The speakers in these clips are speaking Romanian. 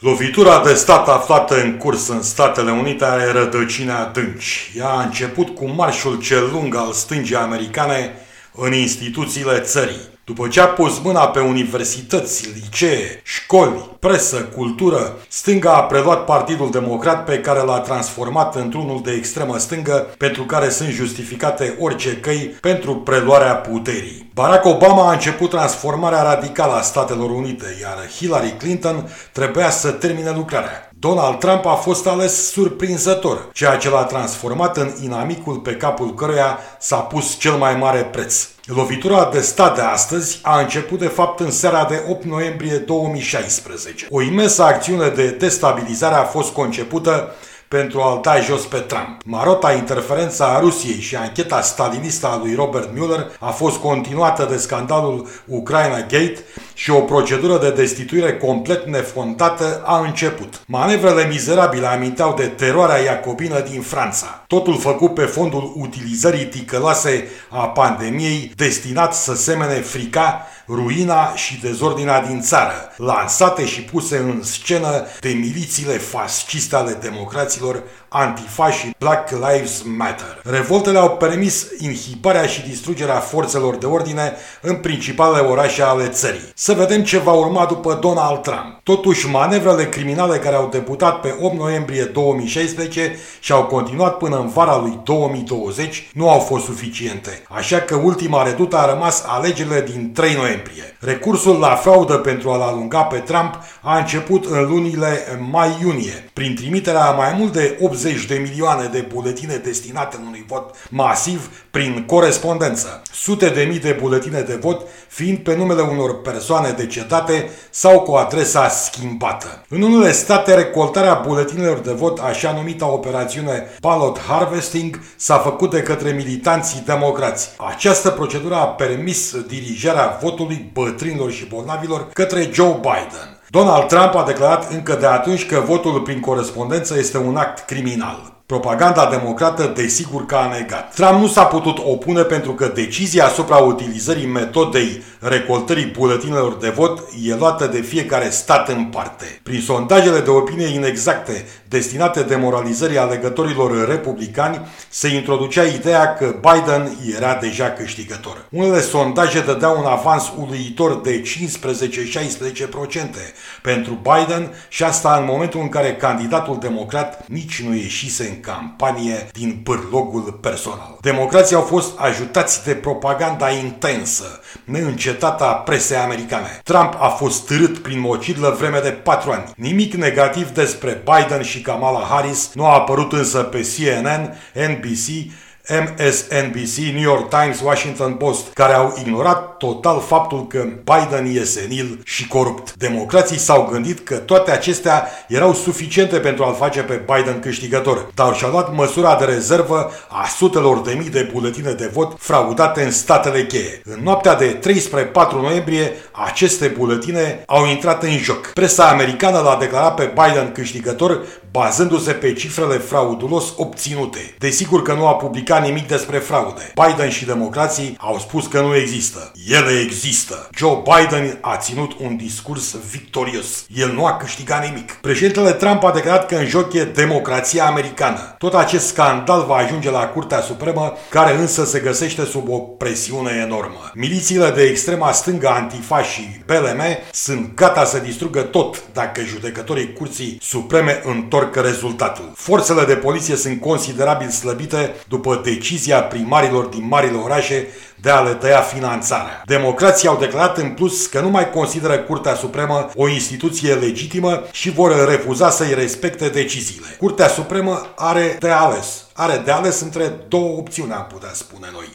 Lovitura de stat aflată în curs în Statele Unite are rădăcini adânci. Ea a început cu marșul cel lung al stângii americane în instituțiile țării. După ce a pus mâna pe universități, licee, școli, presă, cultură, stânga a preluat Partidul Democrat pe care l-a transformat într-unul de extremă stângă pentru care sunt justificate orice căi pentru preluarea puterii. Barack Obama a început transformarea radicală a Statelor Unite, iar Hillary Clinton trebuia să termine lucrarea. Donald Trump a fost ales surprinzător, ceea ce l-a transformat în inamicul pe capul căruia s-a pus cel mai mare preț. Lovitura de stat de astăzi a început de fapt în seara de 8 noiembrie 2016. O imensă acțiune de destabilizare a fost concepută pentru a-l da jos pe Trump. Marota interferența a Rusiei și ancheta stalinistă a lui Robert Mueller a fost continuată de scandalul Ucraina Gate și o procedură de destituire complet nefondată a început. Manevrele mizerabile aminteau de teroarea iacobină din Franța. Totul făcut pe fondul utilizării ticăloase a pandemiei destinat să semene frica ruina și dezordinea din țară, lansate și puse în scenă de milițiile fasciste ale democraților antifași Black Lives Matter. Revoltele au permis inhibarea și distrugerea forțelor de ordine în principalele orașe ale țării. Să vedem ce va urma după Donald Trump. Totuși, manevrele criminale care au debutat pe 8 noiembrie 2016 și au continuat până în vara lui 2020 nu au fost suficiente, așa că ultima redută a rămas alegerile din 3 noiembrie. Recursul la fraudă pentru a-l alunga pe Trump a început în lunile mai-iunie, prin trimiterea a mai mult de 80 de milioane de buletine destinate unui vot masiv prin corespondență, sute de mii de buletine de vot fiind pe numele unor persoane decetate sau cu adresa schimbată. În unele state, recoltarea buletinelor de vot, așa numita operațiune ballot harvesting, s-a făcut de către militanții democrați. Această procedură a permis dirijarea votului bătrânilor și bolnavilor către Joe Biden. Donald Trump a declarat încă de atunci că votul prin corespondență este un act criminal. Propaganda democrată desigur că a negat. Trump nu s-a putut opune pentru că decizia asupra utilizării metodei recoltării buletinelor de vot e luată de fiecare stat în parte. Prin sondajele de opinie inexacte destinate demoralizării alegătorilor republicani, se introducea ideea că Biden era deja câștigător. Unele sondaje dădeau un avans uluitor de 15-16% pentru Biden și asta în momentul în care candidatul democrat nici nu ieșise în campanie din pârlogul personal. Democrații au fost ajutați de propaganda intensă, neîncetată a presei americane. Trump a fost târât prin mocidlă vreme de patru ani. Nimic negativ despre Biden și Kamala Harris nu a apărut însă pe CNN, NBC, MSNBC, New York Times, Washington Post, care au ignorat total faptul că Biden e senil și corupt. Democrații s-au gândit că toate acestea erau suficiente pentru a-l face pe Biden câștigător, dar și-au luat măsura de rezervă a sutelor de mii de buletine de vot fraudate în statele cheie. În noaptea de 3 spre 4 noiembrie, aceste buletine au intrat în joc. Presa americană l-a declarat pe Biden câștigător bazându-se pe cifrele fraudulos obținute. Desigur că nu a publicat nimic despre fraude. Biden și democrații au spus că nu există. Ele există. Joe Biden a ținut un discurs victorios. El nu a câștigat nimic. Președintele Trump a declarat că în joc e democrația americană. Tot acest scandal va ajunge la Curtea Supremă, care însă se găsește sub o presiune enormă. Milițiile de extrema stângă, Antifa și BLM sunt gata să distrugă tot dacă judecătorii Curții Supreme întorc întorcă rezultatul. Forțele de poliție sunt considerabil slăbite după decizia primarilor din marile orașe de a le tăia finanțarea. Democrații au declarat în plus că nu mai consideră Curtea Supremă o instituție legitimă și vor refuza să-i respecte deciziile. Curtea Supremă are de ales. Are de ales între două opțiuni, am putea spune noi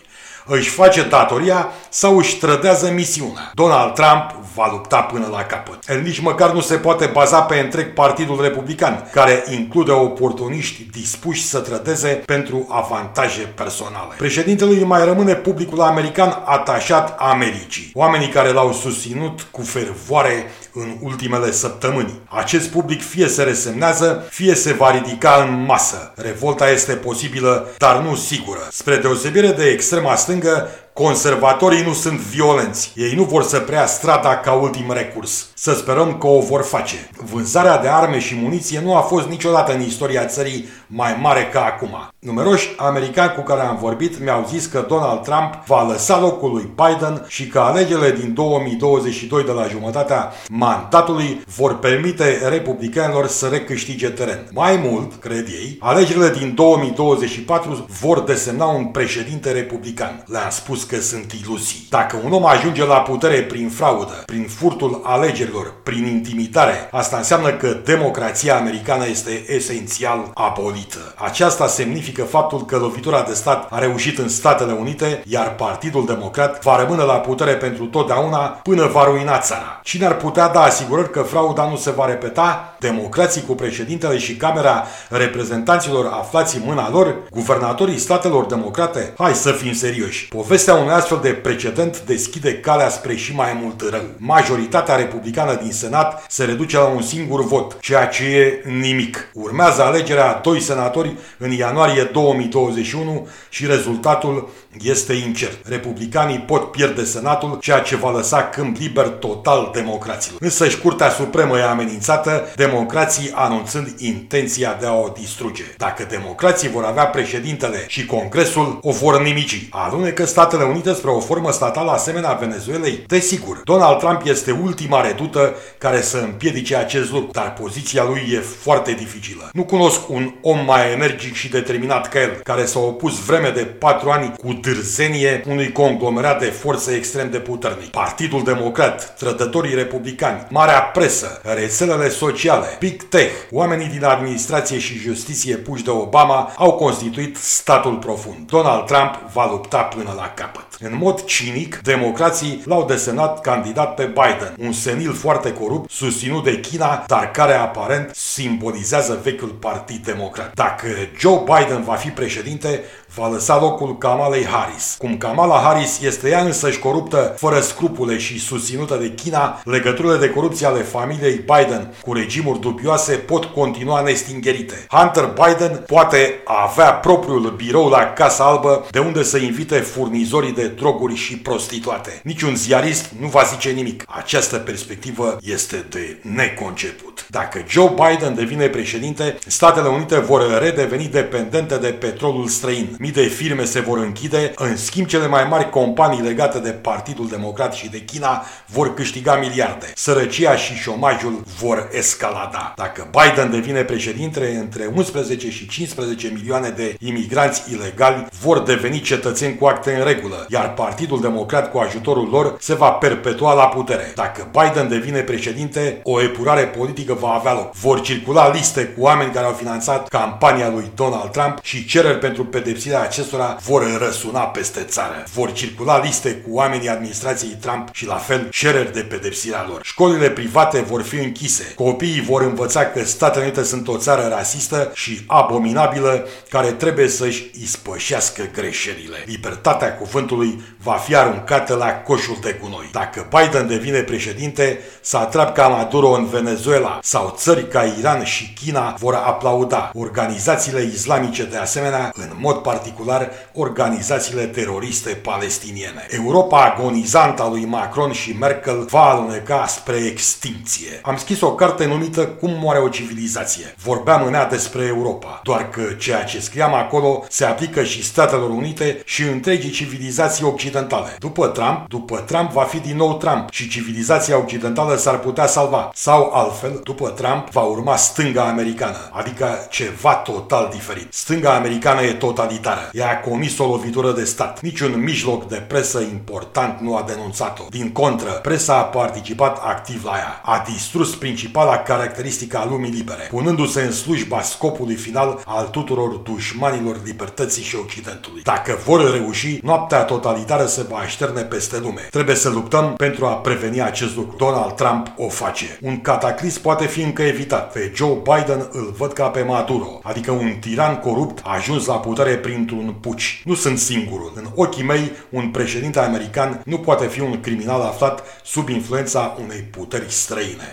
își face datoria sau își trădează misiunea. Donald Trump va lupta până la capăt. El nici măcar nu se poate baza pe întreg Partidul Republican, care include oportuniști dispuși să trădeze pentru avantaje personale. Președintelui mai rămâne publicul american atașat Americii, oamenii care l-au susținut cu fervoare în ultimele săptămâni. Acest public fie se resemnează, fie se va ridica în masă. Revolta este posibilă, dar nu sigură. Spre deosebire de extrema stângă, Conservatorii nu sunt violenți. Ei nu vor să preia strada ca ultim recurs. Să sperăm că o vor face. Vânzarea de arme și muniție nu a fost niciodată în istoria țării mai mare ca acum. Numeroși americani cu care am vorbit mi-au zis că Donald Trump va lăsa locul lui Biden și că alegerile din 2022 de la jumătatea mandatului vor permite republicanilor să recâștige teren. Mai mult, cred ei, alegerile din 2024 vor desemna un președinte republican. Le-am spus că sunt iluzii. Dacă un om ajunge la putere prin fraudă, prin furtul alegerilor, prin intimidare, asta înseamnă că democrația americană este esențial abolită. Aceasta semnifică faptul că lovitura de stat a reușit în Statele Unite, iar Partidul Democrat va rămâne la putere pentru totdeauna până va ruina țara. Cine ar putea da asigurări că frauda nu se va repeta? Democrații cu președintele și Camera reprezentanților aflați în mâna lor, guvernatorii statelor democrate? Hai să fim serioși. Povestea unui astfel de precedent deschide calea spre și mai mult rău. Majoritatea republicană din Senat se reduce la un singur vot, ceea ce e nimic. Urmează alegerea a doi senatori în ianuarie 2021 și rezultatul este incert. Republicanii pot pierde Senatul, ceea ce va lăsa câmp liber total democraților. Însă și Curtea Supremă e amenințată, democrații anunțând intenția de a o distruge. Dacă democrații vor avea președintele și Congresul, o vor nimici. Alunecă Statele Unite spre o formă statală asemenea Venezuelei? Desigur, Donald Trump este ultima redută care să împiedice acest lucru, dar poziția lui e foarte dificilă. Nu cunosc un om mai energic și determinat ca el, care s-a opus vreme de patru ani cu târzenie unui conglomerat de forțe extrem de puternic. Partidul Democrat, trădătorii republicani, marea presă, rețelele sociale, Big Tech, oamenii din administrație și justiție puși de Obama au constituit statul profund. Donald Trump va lupta până la capăt. În mod cinic, democrații l-au desemnat candidat pe Biden, un senil foarte corupt, susținut de China, dar care aparent simbolizează vechiul partid democrat. Dacă Joe Biden va fi președinte, va lăsa locul Kamalei Harris. Cum Kamala Harris este ea însăși coruptă, fără scrupule și susținută de China, legăturile de corupție ale familiei Biden cu regimuri dubioase pot continua nestingerite. Hunter Biden poate avea propriul birou la Casa Albă de unde să invite furnizorii de droguri și prostituate. Niciun ziarist nu va zice nimic. Această perspectivă este de neconceput. Dacă Joe Biden devine președinte, Statele Unite vor redeveni dependente de petrolul străin mii de firme se vor închide, în schimb cele mai mari companii legate de Partidul Democrat și de China vor câștiga miliarde. Sărăcia și șomajul vor escalada. Dacă Biden devine președinte, între 11 și 15 milioane de imigranți ilegali vor deveni cetățeni cu acte în regulă, iar Partidul Democrat cu ajutorul lor se va perpetua la putere. Dacă Biden devine președinte, o epurare politică va avea loc. Vor circula liste cu oameni care au finanțat campania lui Donald Trump și cereri pentru pedepsirea Folosirea acestora vor răsuna peste țară. Vor circula liste cu oamenii administrației Trump și la fel cereri de pedepsirea lor. Școlile private vor fi închise. Copiii vor învăța că Statele Unite sunt o țară rasistă și abominabilă care trebuie să-și ispășească greșelile. Libertatea cuvântului va fi aruncată la coșul de gunoi. Dacă Biden devine președinte, să atrap ca Maduro în Venezuela sau țări ca Iran și China vor aplauda. Organizațiile islamice de asemenea, în mod particular, particular organizațiile teroriste palestiniene. Europa agonizantă a lui Macron și Merkel va aluneca spre extinție. Am scris o carte numită Cum moare o civilizație. Vorbeam în ea despre Europa, doar că ceea ce scriam acolo se aplică și Statelor Unite și întregii civilizații occidentale. După Trump, după Trump va fi din nou Trump și civilizația occidentală s-ar putea salva. Sau altfel, după Trump va urma stânga americană, adică ceva total diferit. Stânga americană e totalitară militară. Ea a comis o lovitură de stat. Niciun mijloc de presă important nu a denunțat-o. Din contră, presa a participat activ la ea. A distrus principala caracteristică a lumii libere, punându-se în slujba scopului final al tuturor dușmanilor libertății și Occidentului. Dacă vor reuși, noaptea totalitară se va așterne peste lume. Trebuie să luptăm pentru a preveni acest lucru. Donald Trump o face. Un cataclism poate fi încă evitat. Pe Joe Biden îl văd ca pe Maduro, adică un tiran corupt ajuns la putere prin printr-un puci. Nu sunt singurul. În ochii mei, un președinte american nu poate fi un criminal aflat sub influența unei puteri străine.